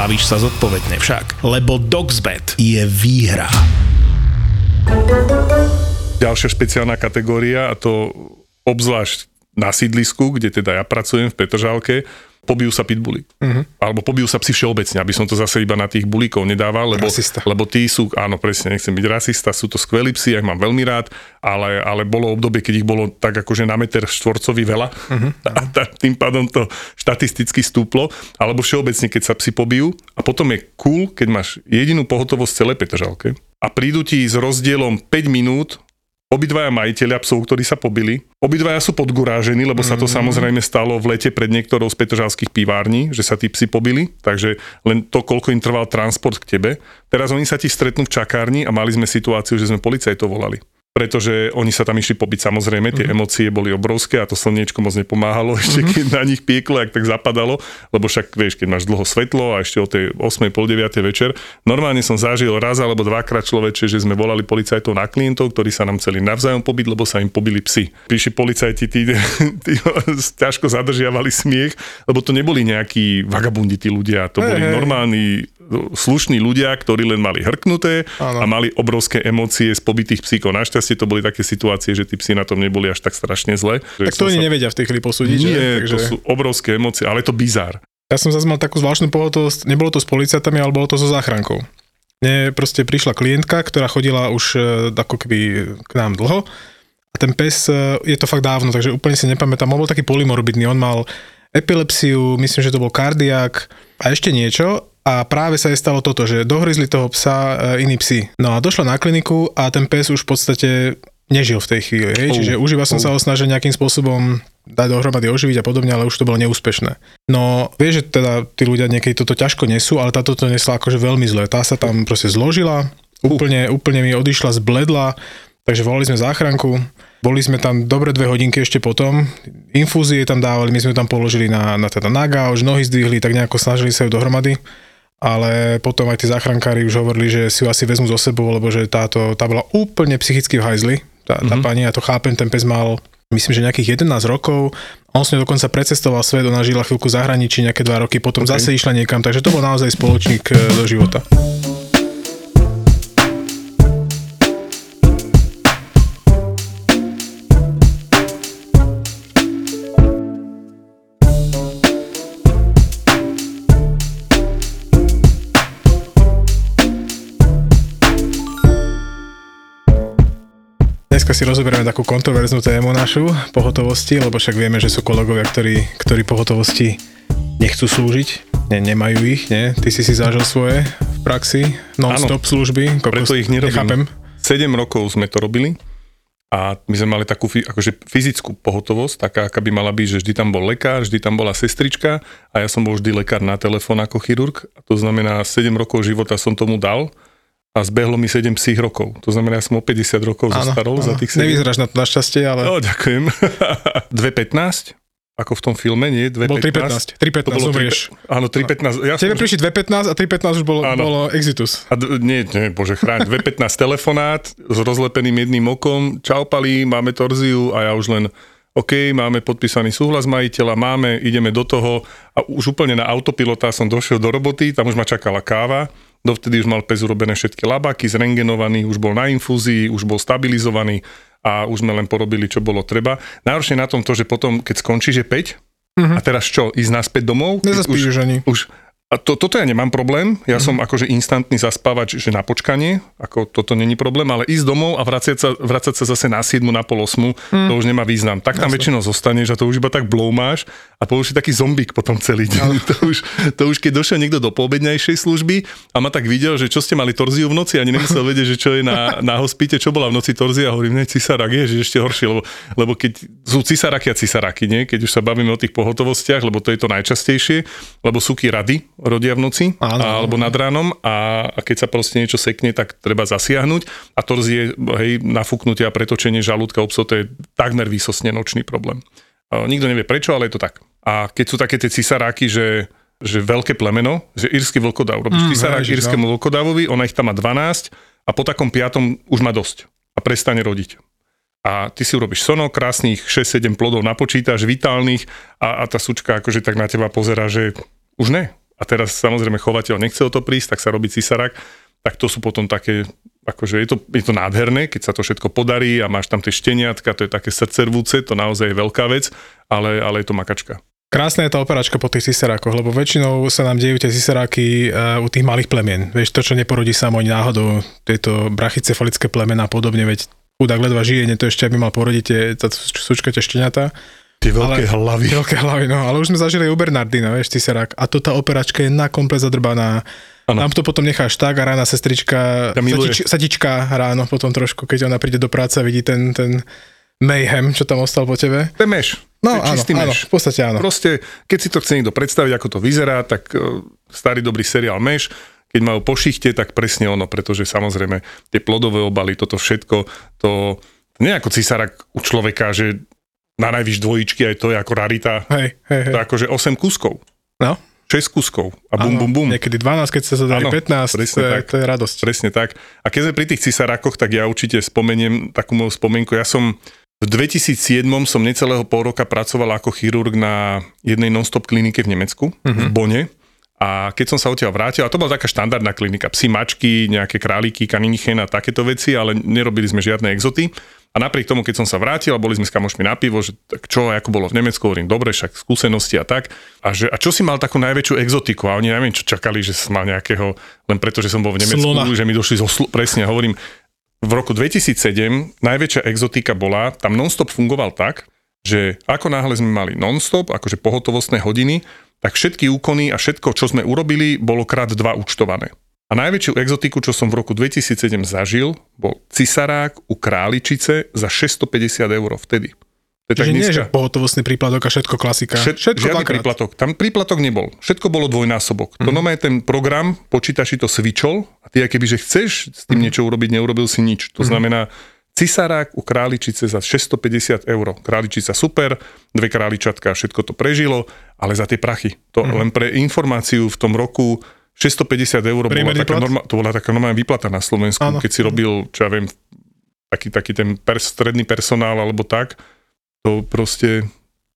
bavíš sa zodpovedne však. Lebo Dogsbet je výhra. Ďalšia špeciálna kategória, a to obzvlášť na sídlisku, kde teda ja pracujem v Petržálke, pobijú sa pitbully. Uh-huh. Alebo pobijú sa psi všeobecne, aby som to zase iba na tých bulíkov nedával, lebo, Rasista. lebo tí sú, áno, presne, nechcem byť rasista, sú to skvelí psi, ja ich mám veľmi rád, ale, ale bolo obdobie, keď ich bolo tak akože na meter štvorcový veľa uh-huh. a tá, tým pádom to štatisticky stúplo, alebo všeobecne, keď sa psi pobijú a potom je cool, keď máš jedinú pohotovosť celé Petržalke a prídu ti s rozdielom 5 minút Obidvaja majiteľia psov, ktorí sa pobili. Obidvaja sú podgurážení, lebo sa to Mhm. samozrejme stalo v lete pred niektorou z petržalských pivární, že sa tí psi pobili, takže len to, koľko im trval transport k tebe. Teraz oni sa ti stretnú v čakárni a mali sme situáciu, že sme policajtov volali pretože oni sa tam išli pobiť samozrejme, tie mm-hmm. emócie boli obrovské a to slniečko moc nepomáhalo ešte, keď na nich pieklo, ak tak zapadalo, lebo však vieš, keď máš dlho svetlo a ešte o tej 8. pol 9. večer, normálne som zažil raz alebo dvakrát človeče, že sme volali policajtov na klientov, ktorí sa nám chceli navzájom pobiť, lebo sa im pobili psi. Prišli policajti, tí, tí ťažko zadržiavali smiech, lebo to neboli nejakí vagabundití ľudia, to boli hej. normálni slušní ľudia, ktorí len mali hrknuté Áno. a mali obrovské emócie z pobitých psíkov. Našťastie to boli také situácie, že tí psi na tom neboli až tak strašne zle. Tak to oni nevedia v tej chvíli posúdiť. že? Nie, Takže... to sú obrovské emócie, ale je to bizár. Ja som zase mal takú zvláštnu pohotovosť, nebolo to s policajtami, ale bolo to so záchrankou. Mne proste prišla klientka, ktorá chodila už e, ako keby k nám dlho a ten pes, e, je to fakt dávno, takže úplne si nepamätám, on bol taký polymorbidný, on mal epilepsiu, myslím, že to bol kardiak a ešte niečo a práve sa jej stalo toto, že dohryzli toho psa e, iní psi. No a došla na kliniku a ten pes už v podstate nežil v tej chvíli, hej? Oh, čiže už iba som oh. sa ho snažil nejakým spôsobom dať dohromady oživiť a podobne, ale už to bolo neúspešné. No, vieš, že teda tí ľudia niekedy toto ťažko nesú, ale táto to nesla akože veľmi zle. Tá sa tam proste zložila, úplne, úplne mi odišla, zbledla, takže volali sme záchranku, boli sme tam dobre dve hodinky ešte potom, infúzie tam dávali, my sme tam položili na, na teda na gauž, nohy zdvihli, tak nejako snažili sa ju dohromady ale potom aj tí záchrankári už hovorili, že si ju asi vezmu zo sebou, lebo že táto, tá bola úplne psychicky v hajzli, tá, tá mm-hmm. pani, ja to chápem, ten pes mal myslím, že nejakých 11 rokov, on s ňou dokonca precestoval svet, ona žila chvíľku zahraničí nejaké 2 roky, potom okay. zase išla niekam, takže to bol naozaj spoločník e, do života. Dneska si rozoberieme takú kontroverznú tému našu pohotovosti, lebo však vieme, že sú kolegovia, ktorí, ktorí pohotovosti nechcú slúžiť, ne, nemajú ich, ne? Ty si si zažil svoje v praxi, non-stop služby, Preto ich nerobím. nechápem. 7 rokov sme to robili a my sme mali takú akože fyzickú pohotovosť, taká, aká by mala byť, že vždy tam bol lekár, vždy tam bola sestrička a ja som bol vždy lekár na telefón ako chirurg. A to znamená, 7 rokov života som tomu dal a zbehlo mi 7 psích rokov. To znamená, ja som o 50 rokov zostarol za tých 7. Nevyzeráš na to našťastie, ale No, ďakujem. 2.15, ako v tom filme, nie? 2.15. bol 3.15. 3.15 zomrieš. Áno, 3.15. Ja Tebe som, prišli 2.15 a 3.15 už bolo, Áno. bolo exitus. a d- nie, nie, bože chráň, 2.15 telefonát s rozlepeným jedným okom, čau pali, máme torziu a ja už len OK, máme podpísaný súhlas majiteľa, máme, ideme do toho a už úplne na autopilota som došiel do roboty, tam už ma čakala káva, dovtedy už mal pes urobené všetky labáky, zrengenovaný, už bol na infúzii, už bol stabilizovaný a už sme len porobili, čo bolo treba. Najhoršie na tom to, že potom, keď skončíš, je 5 Mhm. a teraz čo, ísť naspäť domov? Nezaspíš už ani. už a to, toto ja nemám problém, ja som akože instantný zaspávač, že na počkanie, ako toto není problém, ale ísť domov a vracať sa, vracať sa zase na 7 na pol 8, to už nemá význam. Tak tam väčšinou zostaneš a to už iba tak bloumáš a to už si taký zombík potom celý deň. To už, to už keď došiel niekto do poobedňajšej služby a ma tak videl, že čo ste mali torziu v noci, ani nemusel vedieť, že čo je na, na hospite, čo bola v noci torzia, a hovorím, ne, cisarak je, že ešte horšie, lebo, lebo keď sú cisaraky a cisaraky, nie? keď už sa bavíme o tých pohotovostiach, lebo to je to najčastejšie, lebo súky rady, rodia v noci Áno. alebo nad ránom a, a keď sa proste niečo sekne, tak treba zasiahnuť a torzie, hej, nafúknutie a pretočenie žalúdka obso, to je takmer výsostne nočný problém. A nikto nevie prečo, ale je to tak. A keď sú také tie cisaráky, že, že veľké plemeno, že írsky vlkodav, robíš Mm, ježiš, írskému vlkodavovi, ona ich tam má 12 a po takom piatom už má dosť a prestane rodiť. A ty si urobíš sono, krásnych 6-7 plodov napočítaš, vitálnych a, a tá sučka akože tak na teba pozera, že už ne. A teraz samozrejme chovateľ nechce o to prísť, tak sa robí cisarák. Tak to sú potom také, akože je to, je to nádherné, keď sa to všetko podarí a máš tam tie šteniatka, to je také srdcervúce, to naozaj je veľká vec, ale, ale je to makačka. Krásna je tá operačka po tých cisarákoch, lebo väčšinou sa nám dejú tie cisaráky uh, u tých malých plemien. Vieš, to, čo neporodí samo ani náhodou, tieto brachycefalické plemena a podobne, veď chudák ledva žije, nie to ešte, aby mal porodiť tie, tá sučka tie šteniatá. Tie veľké hlavy. Veľké hlavy, no, ale už sme zažili u Bernardina, vieš, ciserák. A to tá operačka je na komplet zadrbaná. Áno. Tam to potom necháš tak a rána sestrička, sadič, sadička ráno potom trošku, keď ona príde do práce a vidí ten, ten mayhem, čo tam ostal po tebe. To je meš. No áno, čistý áno, meš. v podstate áno. Proste, keď si to chce niekto predstaviť, ako to vyzerá, tak e, starý dobrý seriál Meš, keď majú po šichte, tak presne ono, pretože samozrejme tie plodové obaly, toto všetko, to nie ako cisarak u človeka, že na najvyš dvojičky, aj to je ako rarita, Hej, hej, hej. to je akože 8 kuskov, No, 6 kuskov a bum, bum, bum. Niekedy 12, keď sa zadali Áno, 15, presne to je, tak. to je radosť. Presne tak. A keď sme pri tých cisarákoch, tak ja určite spomeniem takú moju spomienku. Ja som v 2007 som necelého pol roka pracoval ako chirurg na jednej non-stop klinike v Nemecku, mm-hmm. v Bone. A keď som sa odtiaľ vrátil, a to bola taká štandardná klinika, psi, mačky, nejaké králiky, kaninchen a takéto veci, ale nerobili sme žiadne exoty. A napriek tomu, keď som sa vrátil a boli sme s kamošmi na pivo, že tak čo, ako bolo v Nemecku, hovorím, dobre, však skúsenosti a tak. A, že, a čo si mal takú najväčšiu exotiku? A oni neviem, čo čakali, že som mal nejakého, len preto, že som bol v Nemecku, Slona. že mi došli zo presne, hovorím, v roku 2007 najväčšia exotika bola, tam nonstop fungoval tak, že ako náhle sme mali nonstop, akože pohotovostné hodiny, tak všetky úkony a všetko, čo sme urobili, bolo krát dva účtované. A najväčšiu exotiku, čo som v roku 2007 zažil, bol cisarák u králičice za 650 eur vtedy. To je Čiže nie, že dneska- pohotovostný príplatok a všetko klasika. Všet, všetko žiadny dvakrát. príplatok. Tam príplatok nebol. Všetko bolo dvojnásobok. Mm. To normálne ten program, počítači to svičol a ty keby, že chceš s tým niečo urobiť, neurobil si nič. To znamená, cisárák u králičice za 650 eur. Králičica super, dve králičatka, všetko to prežilo, ale za tie prachy. To len pre informáciu v tom roku 650 eur bola taká, norma, to bola taká normálna výplata na Slovensku, Áno. keď si robil, čo ja viem, taký, taký ten pers, stredný personál alebo tak, to proste,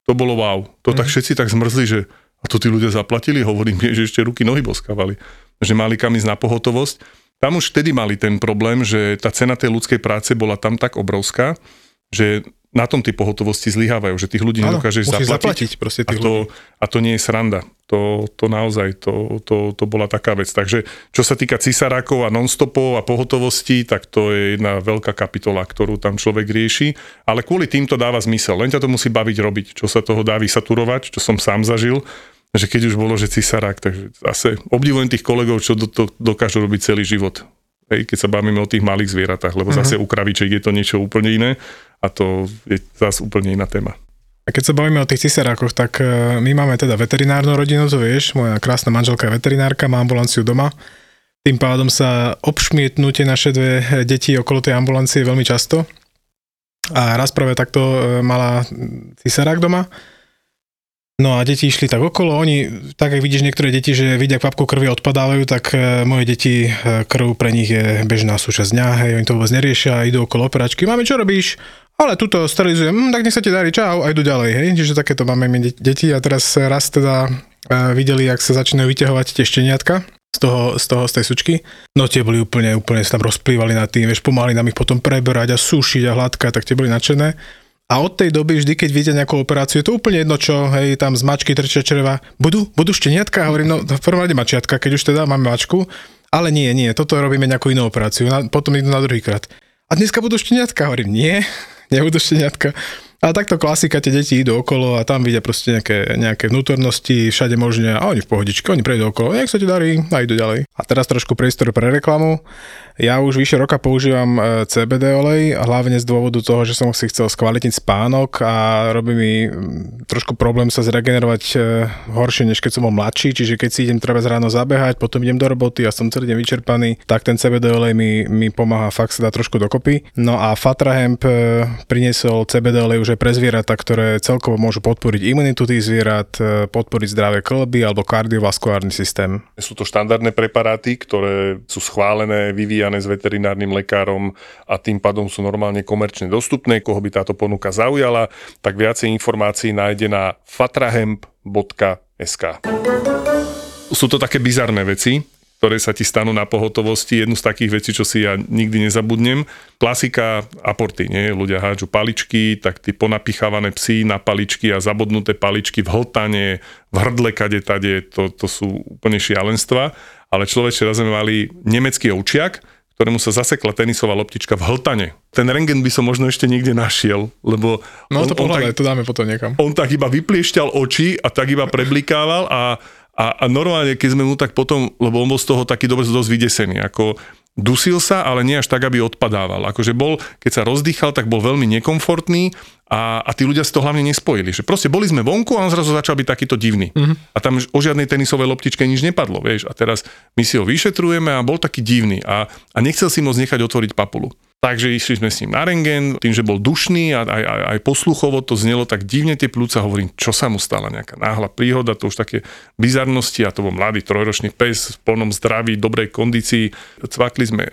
to bolo wow. To tak Mhm. všetci tak zmrzli, že a to tí ľudia zaplatili, hovorím, že ešte ruky nohy boskávali, že mali kam ísť na pohotovosť. Tam už vtedy mali ten problém, že tá cena tej ľudskej práce bola tam tak obrovská, že na tom tie pohotovosti zlyhávajú, že tých ľudí Áno, nedokážeš zaplatiť. zaplatiť proste A tých to, ľudí. a to nie je sranda. To, to naozaj, to, to, to bola taká vec. Takže čo sa týka cisarákov a nonstopov a pohotovosti, tak to je jedna veľká kapitola, ktorú tam človek rieši. Ale kvôli tým to dáva zmysel. Len ťa to musí baviť robiť. Čo sa toho dá vysaturovať, čo som sám zažil, že keď už bolo, že cisarák, takže zase obdivujem tých kolegov, čo do, to dokážu robiť celý život. Hej, keď sa bavíme o tých malých zvieratách, lebo zase u kraviček je to niečo úplne iné a to je zase úplne iná téma. A keď sa bavíme o tých cisarákoch, tak e, my máme teda veterinárnu rodinu, to vieš, moja krásna manželka je veterinárka, má ambulanciu doma. Tým pádom sa obšmietnú tie naše dve e, deti okolo tej ambulancie veľmi často. A raz práve takto e, mala cisarák doma. No a deti išli tak okolo, oni, tak jak vidíš niektoré deti, že vidia kvapku krvi odpadávajú, tak e, moje deti, e, krv pre nich je bežná súčasť dňa, hej, oni to vôbec neriešia, idú okolo operačky, máme čo robíš? Ale tuto sterilizujem, hm, tak nech sa ti darí, čau, a idú ďalej, hej, čiže takéto máme my de- deti. A teraz raz teda e, videli, jak sa začínajú vyťahovať tie šteniatka z toho, z toho, z tej sučky. No tie boli úplne, úplne sa tam rozplývali nad tým, vieš, pomaly nám ich potom preberať a sušiť a hladkať, tak tie boli nadšené. A od tej doby vždy, keď vidia nejakú operáciu, je to úplne jedno čo, hej, tam z mačky trčia čreva, budú, budú šteniatka? Hovorím, no v prvom rade mačiatka, keď už teda máme mačku, ale nie, nie, toto robíme nejakú inú operáciu, na, potom idú na druhý krát. A dneska budú šteniatka? Hovorím, nie, nebudú šteniatka. A takto klasika, tie deti idú okolo a tam vidia proste nejaké, nejaké vnútornosti, všade možne a oni v pohodičke, oni prejdú okolo, nech sa ti darí a idú ďalej. A teraz trošku priestor pre reklamu. Ja už vyše roka používam e, CBD olej, hlavne z dôvodu toho, že som si chcel skvalitniť spánok a robí mi trošku problém sa zregenerovať e, horšie, než keď som bol mladší, čiže keď si idem treba ráno zabehať, potom idem do roboty a som celý deň vyčerpaný, tak ten CBD olej mi, mi pomáha fakt sa dá trošku dokopy. No a Fatrahemp e, priniesol CBD olej už aj pre zvieratá, ktoré celkovo môžu podporiť imunitu tých zvierat, podporiť zdravé klby alebo kardiovaskulárny systém. Sú to štandardné preparáty, ktoré sú schválené, vyvíjane s veterinárnym lekárom a tým pádom sú normálne komerčne dostupné. Koho by táto ponuka zaujala, tak viacej informácií nájde na fatrahemp.sk. Sú to také bizarné veci, ktoré sa ti stanú na pohotovosti. Jednu z takých vecí, čo si ja nikdy nezabudnem. Klasika aporty, nie? Ľudia hádžu paličky, tak tí ponapichávané psy na paličky a zabodnuté paličky v hltane, v hrdle kade tade, to, to sú úplne šialenstva. Ale človeče, raz sme mali nemecký ovčiak, ktorému sa zasekla tenisová loptička v hltane. Ten rengen by som možno ešte niekde našiel, lebo... No on, to pohľadaj, to dáme potom niekam. On tak iba vypliešťal oči a tak iba preblikával a, a, a normálne, keď sme mu tak potom, lebo on bol z toho taký dosť, dosť vydesený, ako dusil sa, ale nie až tak, aby odpadával. Akože bol, keď sa rozdýchal, tak bol veľmi nekomfortný a, a tí ľudia si to hlavne nespojili. Že proste boli sme vonku a on zrazu začal byť takýto divný. Mm-hmm. A tam o žiadnej tenisovej loptičke nič nepadlo, vieš. A teraz my si ho vyšetrujeme a bol taký divný a, a nechcel si moc nechať otvoriť papulu. Takže išli sme s ním na rengen, tým, že bol dušný a aj, aj, aj posluchovo to znelo tak divne tie plúca, hovorím, čo sa mu stala, nejaká náhla príhoda, to už také bizarnosti a to bol mladý trojročný pes v plnom zdraví, dobrej kondícii. Cvakli sme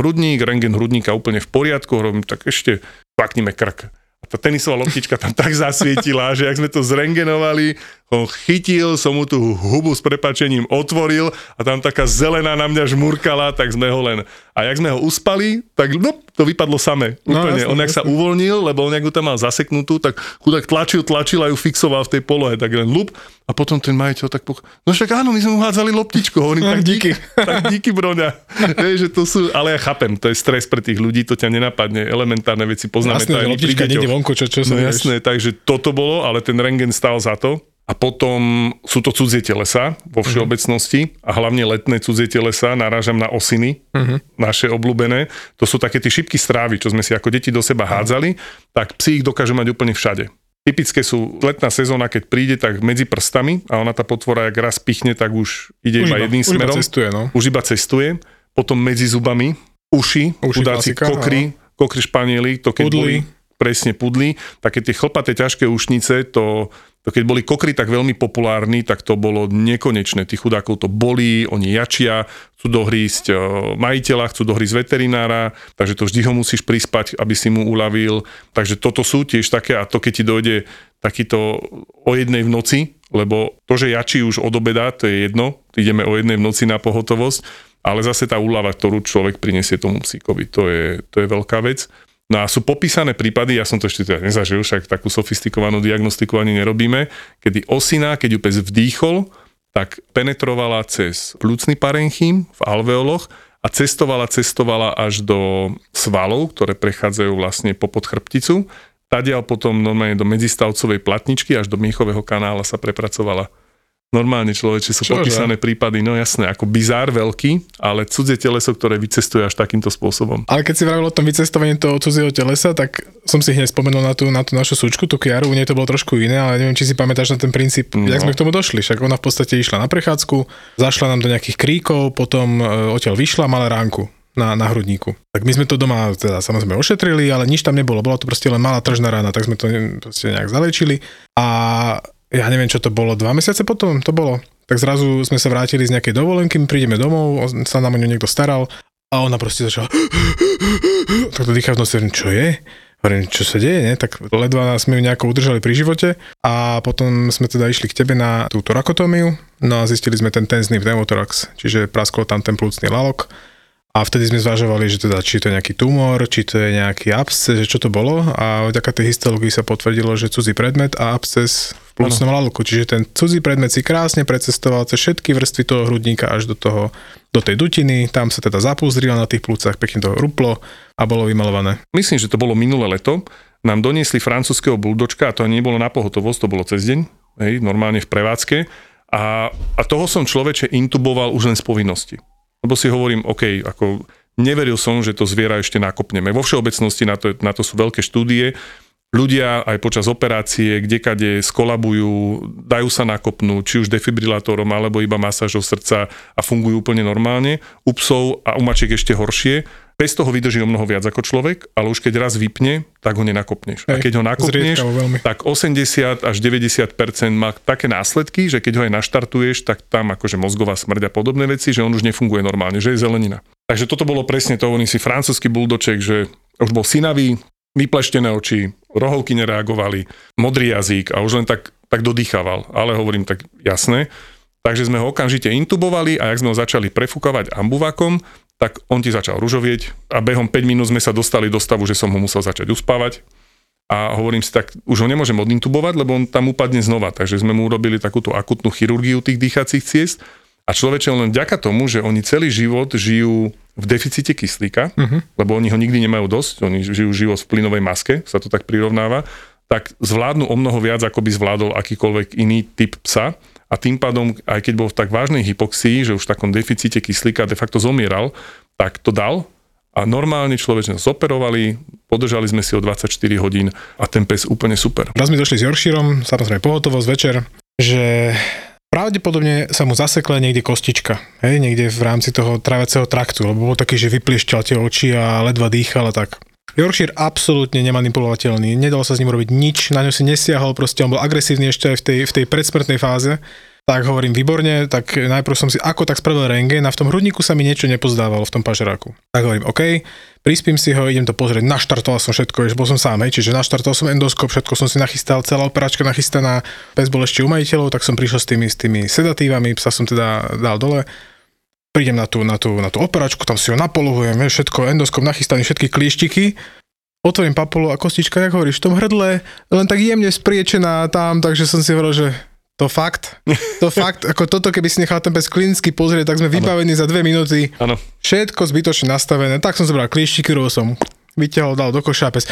hrudník, rengen hrudníka úplne v poriadku, hovorím, tak ešte cvaknime krk. A tá tenisová loptička tam tak zasvietila, že ak sme to zrengenovali, on chytil, som mu tú hubu s prepačením otvoril a tam taká zelená na mňa žmurkala, tak sme ho len... A jak sme ho uspali, tak no, to vypadlo samé. No, úplne. No, jasne, on jak jasne. sa uvoľnil, lebo on jak ju tam mal zaseknutú, tak chudák tlačil, tlačil a ju fixoval v tej polohe, tak len lup. A potom ten majiteľ tak poch... No však áno, my sme uhádzali loptičku. Hovorím, tak díky. tak díky, broňa. Vieš, že to sú... Ale ja chápem, to je stres pre tých ľudí, to ťa nenapadne. Elementárne veci poznáme. Jasne, loptička niekde čo, čo no jasné, takže toto bolo, ale ten rengen stál za to. A potom sú to cudzie telesa vo mhm. všeobecnosti a hlavne letné cudzie telesa, narážam na osiny, uh-huh. naše obľúbené. To sú také tie šipky strávy, čo sme si ako deti do seba hádzali, tak psi ich dokážu mať úplne všade. Typické sú letná sezóna, keď príde, tak medzi prstami a ona tá potvora, jak raz pichne, tak už ide už iba, iba jedným už smerom. Iba cestuje, no. Už iba cestuje. Potom medzi zubami, uši, uši chudáci kokry, kokry španieli, to keď pudli. boli presne pudli, také tie chlpaté ťažké ušnice, to to keď boli kokry tak veľmi populárni, tak to bolo nekonečné. Tých chudákov to bolí, oni jačia, chcú dohrísť e, majiteľa, chcú dohrísť veterinára, takže to vždy ho musíš prispať, aby si mu uľavil. Takže toto sú tiež také, a to keď ti dojde takýto o jednej v noci, lebo to, že jačí už od obeda, to je jedno, ideme o jednej v noci na pohotovosť, ale zase tá úľava, ktorú človek prinesie tomu psíkovi, to je, to je veľká vec. No a sú popísané prípady, ja som to ešte teda nezažil, však takú sofistikovanú diagnostiku ani nerobíme, kedy osina, keď ju pes vdýchol, tak penetrovala cez plúcny parenchym v alveoloch a cestovala, cestovala až do svalov, ktoré prechádzajú vlastne po podchrbticu. Tadiaľ potom normálne do medzistavcovej platničky až do miechového kanála sa prepracovala Normálne človeče sú Čože? popísané prípady, no jasné, ako bizár veľký, ale cudzie teleso, ktoré vycestuje až takýmto spôsobom. Ale keď si vravil o tom vycestovaní toho cudzieho telesa, tak som si hneď spomenul na tú, na tú našu súčku, tú kiaru, u nej to bolo trošku iné, ale neviem, či si pamätáš na ten princíp, no. jak sme k tomu došli. Však ona v podstate išla na prechádzku, zašla nám do nejakých kríkov, potom e, odtiaľ vyšla, mala ránku na, na hrudníku. Tak my sme to doma teda samozrejme ošetrili, ale nič tam nebolo. Bola to proste len malá tržná rána, tak sme to proste nejak zalečili. A ja neviem, čo to bolo, dva mesiace potom to bolo. Tak zrazu sme sa vrátili z nejakej dovolenky, my prídeme domov, sa nám o ňu niekto staral a ona proste začala tak to dýcha v noci, čo je? Hovorím, čo sa deje, ne? Tak ledva sme ju nejako udržali pri živote a potom sme teda išli k tebe na tú torakotómiu, no a zistili sme ten tenzný pneumotorax, čiže praskol tam ten plúcný lalok A vtedy sme zvažovali, že teda, či to je nejaký tumor, či to je nejaký absces, že čo to bolo. A vďaka tej histológii sa potvrdilo, že cudzí predmet a absces v plúcnom lalku. Čiže ten cudzí predmet si krásne precestoval cez všetky vrstvy toho hrudníka až do toho, do tej dutiny. Tam sa teda zapúzdrila na tých plúcach, pekne to ruplo a bolo vymalované. Myslím, že to bolo minulé leto. Nám doniesli francúzského buldočka a to nebolo na pohotovosť, to bolo cez deň, hej, normálne v prevádzke. A, a toho som človeče intuboval už len z povinnosti. Lebo si hovorím, OK, ako neveril som, že to zviera ešte nakopneme. Vo všeobecnosti na to, na to sú veľké štúdie. Ľudia aj počas operácie, kdekade skolabujú, dajú sa nakopnúť, či už defibrilátorom, alebo iba masážou srdca a fungujú úplne normálne. U psov a u mačiek ešte horšie. Bez toho vydrží o mnoho viac ako človek, ale už keď raz vypne, tak ho nenakopneš. Hej, a keď ho nakopneš, tak 80 až 90% má také následky, že keď ho aj naštartuješ, tak tam akože mozgová smrť a podobné veci, že on už nefunguje normálne, že je zelenina. Takže toto bolo presne to, oni si francúzsky buldoček, že už bol synavý, vypleštené oči, rohovky nereagovali, modrý jazyk a už len tak, tak dodýchaval. Ale hovorím tak jasné. Takže sme ho okamžite intubovali a ak sme ho začali prefúkavať ambuvakom, tak on ti začal ružovieť a behom 5 minút sme sa dostali do stavu, že som ho musel začať uspávať. A hovorím si, tak už ho nemôžem odintubovať, lebo on tam upadne znova. Takže sme mu urobili takúto akutnú chirurgiu tých dýchacích ciest. A človeče len vďaka tomu, že oni celý život žijú v deficite kyslíka, uh-huh. lebo oni ho nikdy nemajú dosť, oni žijú život v plynovej maske, sa to tak prirovnáva, tak zvládnu o mnoho viac, ako by zvládol akýkoľvek iný typ psa a tým pádom, aj keď bol v tak vážnej hypoxii, že už v takom deficite kyslíka de facto zomieral, tak to dal a normálne človeč nás operovali, podržali sme si o 24 hodín a ten pes úplne super. Raz mi došli s Yorkshireom, samozrejme pohotovosť večer, že Pravdepodobne sa mu zasekla niekde kostička, hej, niekde v rámci toho trávaceho traktu, lebo bol taký, že vypliešťal tie oči a ledva dýchal a tak. Yorkshire absolútne nemanipulovateľný, nedalo sa s ním robiť nič, na ňo si nesiahol, proste on bol agresívny ešte aj v tej, v tej predsmrtnej fáze tak hovorím, výborne, tak najprv som si ako tak spravil rengen a v tom hrudníku sa mi niečo nepozdávalo v tom pažeráku. Tak hovorím, OK, prispím si ho, idem to pozrieť, naštartoval som všetko, bol som sám, hej, čiže naštartoval som endoskop, všetko som si nachystal, celá operačka nachystaná, pes bol ešte u majiteľov, tak som prišiel s tými, s tými sedatívami, psa som teda dal dole, prídem na tú, na tú, na tú operačku, tam si ho napoluhujem, všetko, endoskop nachystaný, všetky klieštiky, otvorím papulu a kostička, jak hovoríš, v tom hrdle, len tak jemne spriečená tam, takže som si hovoril, že to fakt, to fakt, ako toto, keby si nechal ten pes klinicky pozrieť, tak sme vybavení za dve minúty. Ano. Všetko zbytočne nastavené. Tak som zobral klieštiky, som vyťahol, dal do koša pes.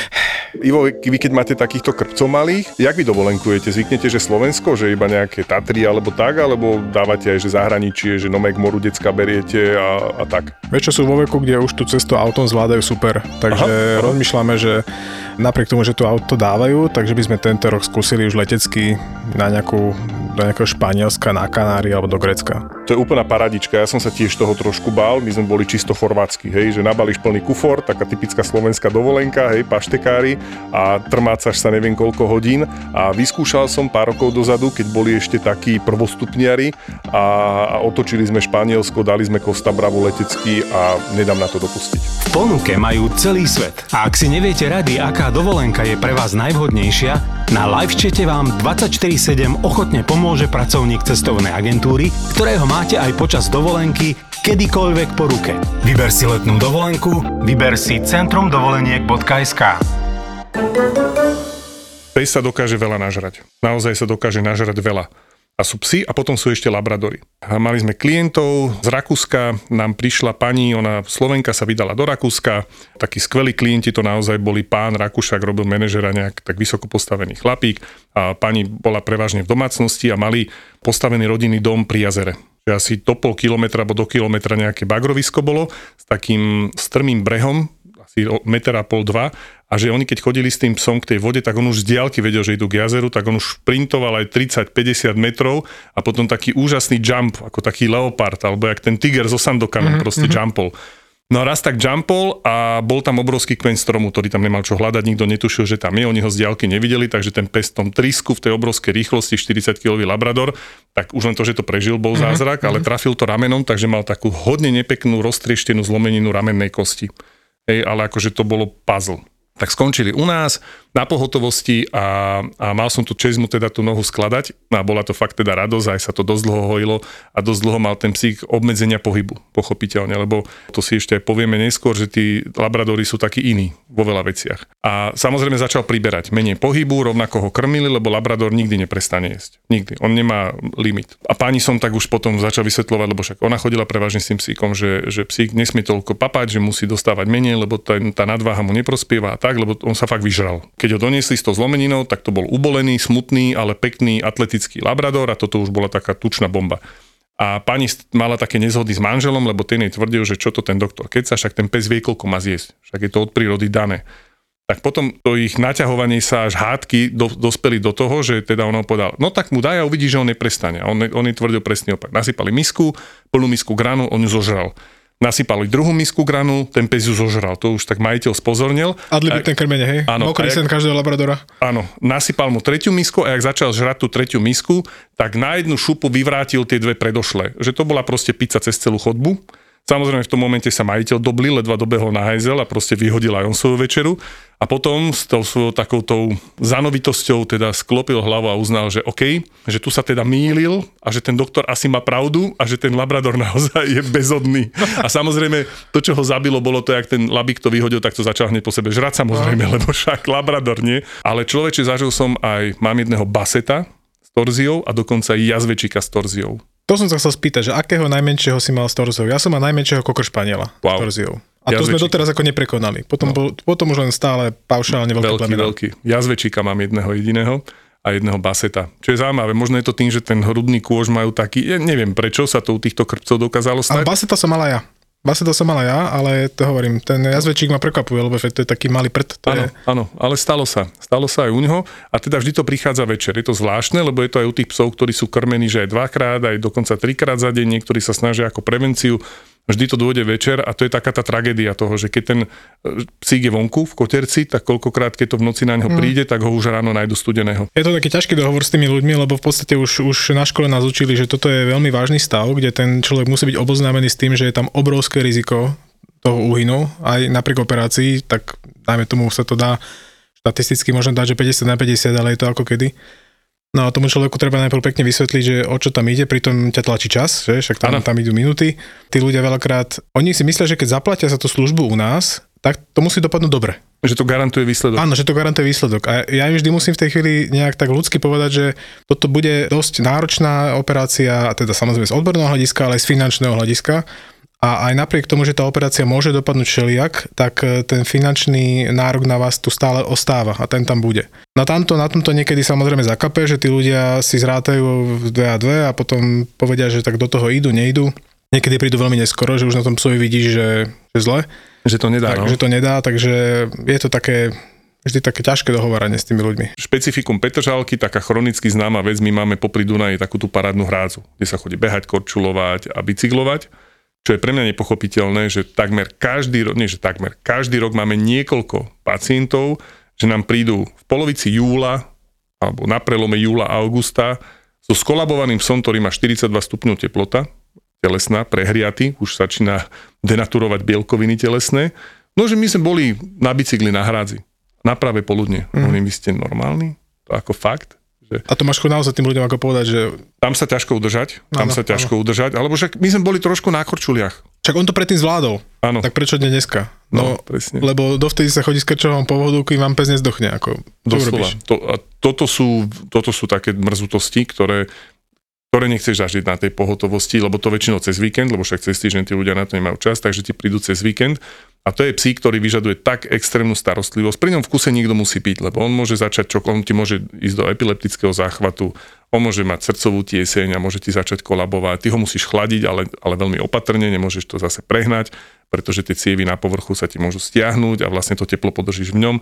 Ivo, vy keď máte takýchto krpcov malých, jak vy dovolenkujete? Zvyknete, že Slovensko, že iba nejaké Tatry alebo tak, alebo dávate aj, že zahraničie, že Nomek moru decka beriete a, a tak? Vieš, čo sú vo veku, kde už tú cestu autom zvládajú super, takže Aha, rozmýšľame, že napriek tomu, že tu auto dávajú, takže by sme tento rok skúsili už letecky na nejakú, do nejakého Španielska, na Kanári alebo do Grecka. To je úplná paradička, ja som sa tiež toho trošku bál, my sme boli čisto chorvátsky, hej, že nabalíš plný kufor, taká typická slovenská dovolenka, hej, paštekári a trmácaš sa neviem koľko hodín a vyskúšal som pár rokov dozadu, keď boli ešte takí prvostupniari a, a otočili sme Španielsko, dali sme Costa Bravo letecky a nedám na to dopustiť. V ponuke majú celý svet a ak si neviete rady, aká dovolenka je pre vás najvhodnejšia, na livečete vám 24-7 ochotne pomôže pracovník cestovnej agentúry, ktorého máte aj počas dovolenky kedykoľvek po ruke. Vyber si letnú dovolenku, vyber si centrumdovoleniek.sk Pes sa dokáže veľa nažrať. Naozaj sa dokáže nažrať veľa a sú psi a potom sú ešte labradory. A mali sme klientov z Rakúska, nám prišla pani, ona Slovenka sa vydala do Rakúska, takí skvelí klienti to naozaj boli, pán Rakúšak robil manažera nejak tak vysoko postavený chlapík a pani bola prevažne v domácnosti a mali postavený rodinný dom pri jazere. Že asi do pol kilometra alebo do kilometra nejaké bagrovisko bolo s takým strmým brehom, asi meter a pol, dva a že oni keď chodili s tým psom k tej vode, tak on už z diálky vedel, že idú k jazeru, tak on už sprintoval aj 30-50 metrov a potom taký úžasný jump, ako taký leopard, alebo jak ten tiger so sandokanom mm-hmm, proste mm-hmm. jumpol. No a raz tak jumpol a bol tam obrovský kmeň stromu, ktorý tam nemal čo hľadať, nikto netušil, že tam je, oni ho z diálky nevideli, takže ten pes v tom trisku v tej obrovskej rýchlosti 40 kg labrador, tak už len to, že to prežil, bol mm-hmm. zázrak, ale mhm. trafil to ramenom, takže mal takú hodne nepeknú roztrieštenú zlomeninu ramennej kosti. Hej, ale akože to bolo puzzle. Tak skončili u nás, na pohotovosti a, a mal som tu čest mu teda tú nohu skladať a bola to fakt teda radosť, aj sa to dosť dlho hojilo a dosť dlho mal ten psík obmedzenia pohybu, pochopiteľne, lebo to si ešte aj povieme neskôr, že tí labradori sú takí iní vo veľa veciach. A samozrejme začal priberať menej pohybu, rovnako ho krmili, lebo labrador nikdy neprestane jesť. Nikdy. On nemá limit. A páni som tak už potom začal vysvetľovať, lebo však ona chodila prevažne s tým psíkom, že, že psík nesmie toľko papať, že musí dostávať menej, lebo ten, tá nadváha mu neprospieva a tak, lebo on sa fakt vyžral. Keď ho doniesli s tou zlomeninou, tak to bol ubolený, smutný, ale pekný atletický labrador a toto už bola taká tučná bomba. A pani mala také nezhody s manželom, lebo ten jej tvrdil, že čo to ten doktor keď sa, však ten pes vie, koľko má zjesť. Však je to od prírody dané. Tak potom to ich naťahovanie sa až hádky do, dospeli do toho, že teda on povedal, no tak mu daj a uvidí, že on neprestane. A on, on jej tvrdil presný opak. Nasypali misku, plnú misku granu, on ju zožral nasypali druhú misku granu, ten pes ju zožral. To už tak majiteľ spozornil. Adlibitné krmenie, hej? Áno. Mokrý sen každého labradora. Áno, nasypal mu tretiu misku a ak začal žrať tú tretiu misku, tak na jednu šupu vyvrátil tie dve predošlé. Že to bola proste pizza cez celú chodbu. Samozrejme v tom momente sa majiteľ dobli, ledva dobehol na hajzel a proste vyhodil aj on svoju večeru. A potom s tou svojou takoutou zanovitosťou teda sklopil hlavu a uznal, že OK, že tu sa teda mýlil a že ten doktor asi má pravdu a že ten labrador naozaj je bezodný. A samozrejme to, čo ho zabilo, bolo to, jak ten labik to vyhodil, tak to začal hneď po sebe žrať samozrejme, lebo však labrador nie. Ale človeče, zažil som aj, mám jedného baseta s torziou a dokonca aj jazvečíka s torziou. To som sa chcel spýtať, že akého najmenšieho si mal s torziou? Ja som mal najmenšieho kokršpaniela wow. s torziou. A to sme doteraz ako neprekonali. Potom, no. bol, potom už len stále paušálne veľký Veľký, plemena. veľký. Jazvečíka mám jedného jediného a jedného baseta. Čo je zaujímavé, možno je to tým, že ten hrudný kôž majú taký, ja neviem prečo sa to u týchto krpcov dokázalo stať. Ale baseta som mala ja. Baseta som mala ja, ale to hovorím, ten jazvečík ma prekvapuje, lebo to je taký malý prd. Áno, je... áno, ale stalo sa. Stalo sa aj u neho a teda vždy to prichádza večer. Je to zvláštne, lebo je to aj u tých psov, ktorí sú krmení, že aj dvakrát, aj dokonca trikrát za deň, niektorí sa snažia ako prevenciu vždy to dôjde večer a to je taká tá tragédia toho, že keď ten e, psík je vonku v koterci, tak koľkokrát, keď to v noci na neho mm. príde, tak ho už ráno nájdu studeného. Je to taký ťažký dohovor s tými ľuďmi, lebo v podstate už, už na škole nás učili, že toto je veľmi vážny stav, kde ten človek musí byť oboznámený s tým, že je tam obrovské riziko toho úhynu, aj napriek operácii, tak dajme tomu sa to dá štatisticky možno dať, že 50 na 50, ale je to ako kedy. No a tomu človeku treba najprv pekne vysvetliť, že o čo tam ide, pritom ťa tlačí čas, že? však tam, tam idú minuty. Tí ľudia veľakrát, oni si myslia, že keď zaplatia za tú službu u nás, tak to musí dopadnúť dobre. Že to garantuje výsledok. Áno, že to garantuje výsledok. A ja im vždy musím v tej chvíli nejak tak ľudsky povedať, že toto bude dosť náročná operácia, teda samozrejme z odborného hľadiska, ale aj z finančného hľadiska a aj napriek tomu, že tá operácia môže dopadnúť všelijak, tak e, ten finančný nárok na vás tu stále ostáva a ten tam bude. Na, tamto, na tomto niekedy samozrejme zakape, že tí ľudia si zrátajú v 2 a 2 a potom povedia, že tak do toho idú, nejdu. Niekedy prídu veľmi neskoro, že už na tom psovi vidíš, že, že zle. Že to nedá, tak, no? Že to nedá, takže je to také vždy také ťažké dohováranie s tými ľuďmi. Špecifikum Petržalky, taká chronicky známa vec, my máme popri Dunaji takú tú parádnu hrádzu, kde sa chodí behať, korčulovať a bicyklovať čo je pre mňa nepochopiteľné, že takmer každý rok, nie že takmer, každý rok máme niekoľko pacientov, že nám prídu v polovici júla alebo na prelome júla a augusta so skolabovaným psom, ktorý má 42 stupňov teplota, telesná, prehriaty, už začína denaturovať bielkoviny telesné. No, že my sme boli na bicykli na hrádzi, na pravé poludne. Mm. Oni, vy ste normálni? To ako fakt? Že... A to máš naozaj tým ľuďom ako povedať, že... Tam sa ťažko udržať, tam ano, sa ťažko ano. udržať, alebo však my sme boli trošku na korčuliach. Však on to predtým zvládol. Áno. Tak prečo dnes dneska? No, no presne. Lebo dovtedy sa chodí s krčovom povodu, kým vám pes nezdochne. Ako, Doslova. To, a toto, sú, toto sú také mrzutosti, ktoré, ktoré nechceš zažiť na tej pohotovosti, lebo to väčšinou cez víkend, lebo však cez týždeň tí ľudia na to nemajú čas, takže ti prídu cez víkend a to je psík, ktorý vyžaduje tak extrémnu starostlivosť. Pri ňom v kuse niekto musí piť, lebo on môže začať, čo on ti môže ísť do epileptického záchvatu, on môže mať srdcovú tieseň a môže ti začať kolabovať. Ty ho musíš chladiť, ale, ale veľmi opatrne, nemôžeš to zase prehnať, pretože tie cievy na povrchu sa ti môžu stiahnuť a vlastne to teplo podržíš v ňom.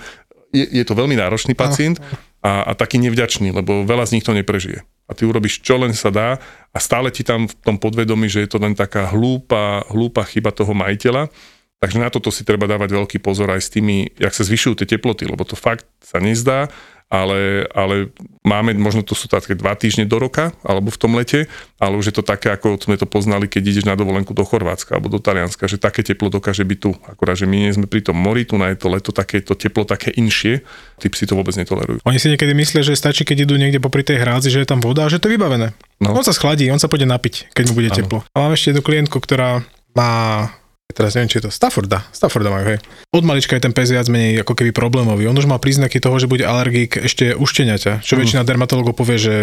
Je, je to veľmi náročný pacient a, a taký nevďačný, lebo veľa z nich to neprežije. A ty urobíš čo len sa dá a stále ti tam v tom podvedomí, že je to len taká hlúpa, hlúpa chyba toho majiteľa, Takže na toto si treba dávať veľký pozor aj s tými, jak sa zvyšujú tie teploty, lebo to fakt sa nezdá ale, ale máme, možno to sú také dva týždne do roka, alebo v tom lete, ale už je to také, ako sme to poznali, keď ideš na dovolenku do Chorvátska alebo do Talianska, že také teplo dokáže byť tu. Akorát, že my nie sme pri tom mori, tu na je to leto také, to teplo také inšie, tí psi to vôbec netolerujú. Oni si niekedy myslia, že stačí, keď idú niekde popri tej hrádzi, že je tam voda a že to je vybavené. No. On sa schladí, on sa pôjde napiť, keď mu bude ano. teplo. A mám ešte jednu klientku, ktorá má teraz neviem, či je to Stafforda, Stafforda majú, hej. Od malička je ten pes viac menej ako keby problémový. On už má príznaky toho, že bude alergik ešte u šteniaťa, čo mm. väčšina dermatologov povie, že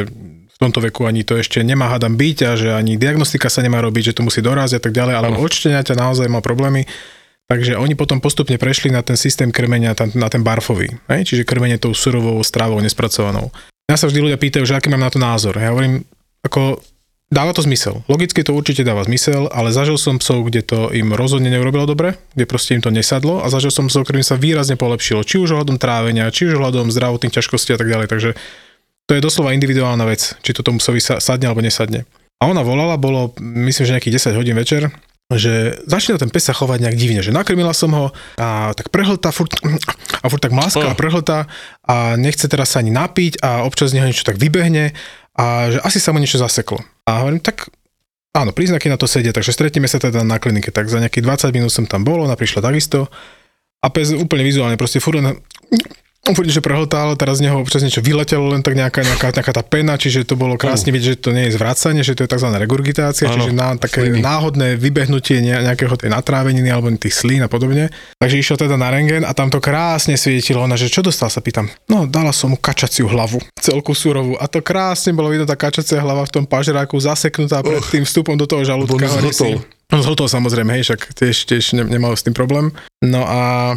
v tomto veku ani to ešte nemá hádam byť a že ani diagnostika sa nemá robiť, že to musí doráziť a tak ďalej, ale od šteniaťa naozaj má problémy. Takže oni potom postupne prešli na ten systém krmenia, na ten barfový, hej? čiže krmenie tou surovou stravou nespracovanou. Ja sa vždy ľudia pýtajú, že aký mám na to názor. Ja hovorím, ako Dáva to zmysel. Logicky to určite dáva zmysel, ale zažil som psov, kde to im rozhodne neurobilo dobre, kde proste im to nesadlo a zažil som psov, ktorým sa výrazne polepšilo, či už ohľadom trávenia, či už ohľadom zdravotných ťažkostí a tak ďalej. Takže to je doslova individuálna vec, či to tomu psovi sadne alebo nesadne. A ona volala, bolo myslím, že nejakých 10 hodín večer, že začína ten pes sa chovať nejak divne, že nakrmila som ho a tak prehltá furt, a furt tak mláska a prehltá a nechce teraz sa ani napiť a občas z neho niečo tak vybehne a že asi sa mu niečo zaseklo. A hovorím, tak áno, príznaky na to sedia, takže stretneme sa teda na klinike, tak za nejakých 20 minút som tam bol, ona prišla takisto. A pes úplne vizuálne, proste furt furt že prehltal, teraz z neho občas niečo vyletelo, len tak nejaká, nejaká, nejaká tá pena, čiže to bolo krásne uh. vidieť, že to nie je zvracanie, že to je tzv. regurgitácia, ano, čiže na, také sliny. náhodné vybehnutie nejakého tej natráveniny alebo tých slín a podobne. Takže išiel teda na rengen a tam to krásne svietilo, ona, že čo dostal sa pýtam. No, dala som mu kačaciu hlavu, celku surovú a to krásne bolo vidno tá kačacia hlava v tom pažeráku zaseknutá pred tým vstupom do toho žalúdka. On zhotol samozrejme, hej, však tiež, tiež nemal s tým problém. No a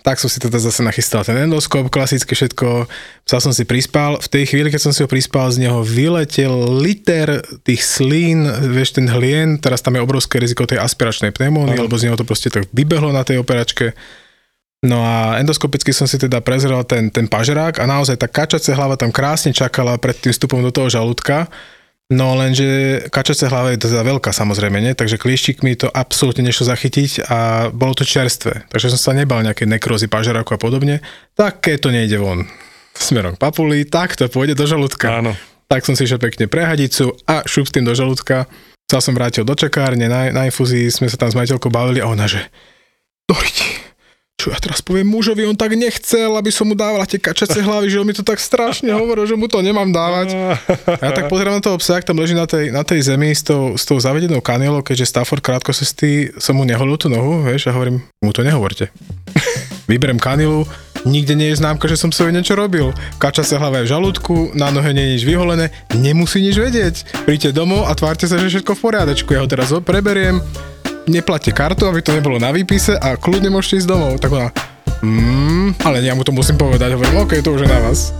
tak som si teda zase nachystal ten endoskop, klasické všetko, sa som si prispal. V tej chvíli, keď som si ho prispal, z neho vyletel liter tých slín, vieš, ten hlien, teraz tam je obrovské riziko tej aspiračnej pneumóny, lebo z neho to proste tak vybehlo na tej operačke. No a endoskopicky som si teda prezrel ten, ten pažerák a naozaj tá kačacia hlava tam krásne čakala pred tým vstupom do toho žalúdka No lenže kačacia hlava je teda veľká samozrejme, nie? takže klieštikmi to absolútne nešlo zachytiť a bolo to čerstvé. Takže som sa nebal nejaké nekrózy pažeráku a podobne. Tak keď to nejde von smerom k papuli, tak to pôjde do žalúdka. Áno. Tak som si išiel pekne prehadicu a šup s tým do žalúdka. Sa som vrátil do čakárne, na, na infúzii sme sa tam s majiteľkou bavili a ona, že Doriti, čo ja teraz poviem mužovi, on tak nechcel, aby som mu dával tie kačacie hlavy, že on mi to tak strašne hovoril, že mu to nemám dávať. A ja tak pozerám na toho psa, ak tam leží na tej, na tej zemi s tou, s tou zavedenou kanielou, keďže Stafford krátkosestý, som mu neholil tú nohu, vieš, a hovorím, mu to nehovorte. Vyberem kanilu, nikde nie je známka, že som si niečo robil. Kačacia hlava je v žalúdku, na nohe nie je nič vyholené, nemusí nič vedieť. Príďte domov a tvárte sa, že všetko v poriadečku. Ja ho teraz preberiem, neplatte kartu, aby to nebolo na výpise a kľudne môžete ísť domov. Tak ona, mm, ale ja mu to musím povedať. Hovorím, OK, to už je na vás.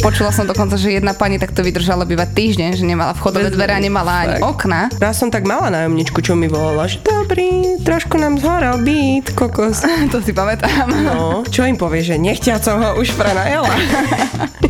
Počula som dokonca, že jedna pani takto vydržala bývať týždeň, že nemala vchodové dvere a nemala ani tak. okna. Raz som tak mala nájomničku, čo mi volala, že dobrý, trošku nám zhoral byt, kokos. to si pamätám. No, čo im povie, že nechťa som ho už prenajela.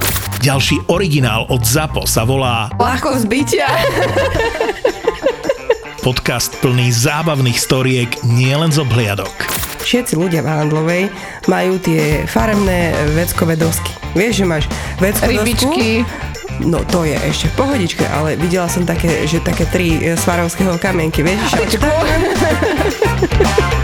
Ďalší originál od ZAPO sa volá Ľahko zbytia. Podcast plný zábavných storiek nielen z obhliadok. Všetci ľudia v Handlovej majú tie farebné veckové dosky. Vieš, že máš veckové Rybičky. No to je ešte v pohodičke, ale videla som také, že také tri svarovského kamienky, vieš? Že